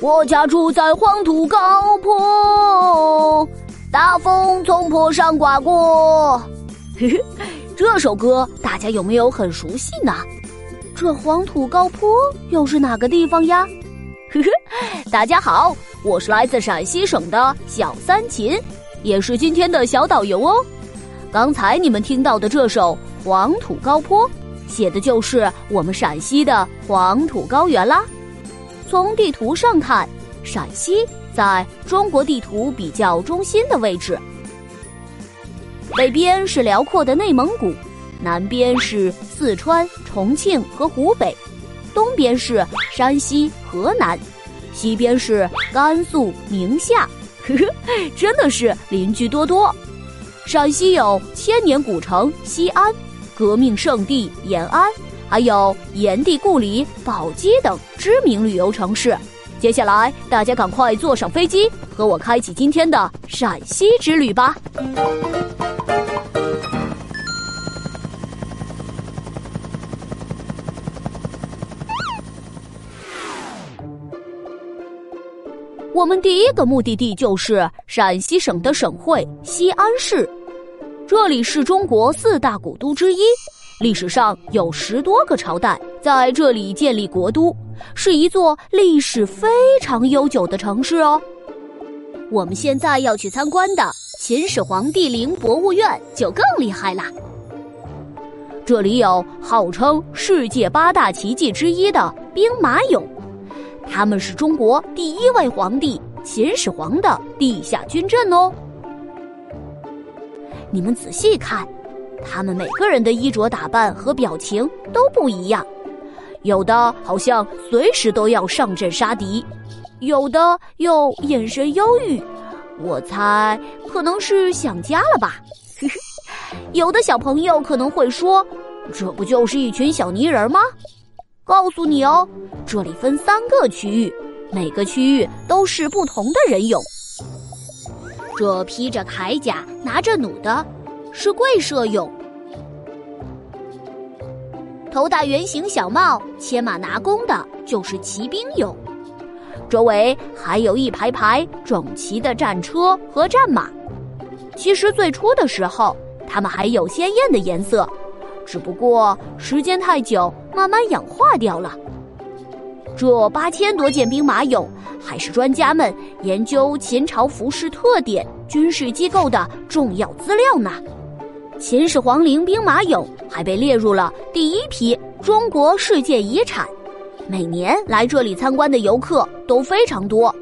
我家住在黄土高坡，大风从坡上刮过。这首歌大家有没有很熟悉呢？这黄土高坡又是哪个地方呀？呵呵，大家好，我是来自陕西省的小三琴，也是今天的小导游哦。刚才你们听到的这首《黄土高坡》，写的就是我们陕西的黄土高原啦。从地图上看，陕西在中国地图比较中心的位置，北边是辽阔的内蒙古，南边是四川、重庆和湖北，东边是山西、河南，西边是甘肃、宁夏，呵呵，真的是邻居多多。陕西有千年古城西安，革命圣地延安。还有炎帝故里、宝鸡等知名旅游城市。接下来，大家赶快坐上飞机，和我开启今天的陕西之旅吧。我们第一个目的地就是陕西省的省会西安市，这里是中国四大古都之一。历史上有十多个朝代在这里建立国都，是一座历史非常悠久的城市哦。我们现在要去参观的秦始皇帝陵博物院就更厉害啦。这里有号称世界八大奇迹之一的兵马俑，他们是中国第一位皇帝秦始皇的地下军阵哦。你们仔细看。他们每个人的衣着打扮和表情都不一样，有的好像随时都要上阵杀敌，有的又眼神忧郁，我猜可能是想家了吧。有的小朋友可能会说：“这不就是一群小泥人吗？”告诉你哦，这里分三个区域，每个区域都是不同的人俑。这披着铠甲、拿着弩的。是贵社俑，头戴圆形小帽、牵马拿弓的，就是骑兵俑。周围还有一排排整齐的战车和战马。其实最初的时候，它们还有鲜艳的颜色，只不过时间太久，慢慢氧化掉了。这八千多件兵马俑，还是专家们研究秦朝服饰特点、军事机构的重要资料呢。秦始皇陵兵马俑还被列入了第一批中国世界遗产，每年来这里参观的游客都非常多。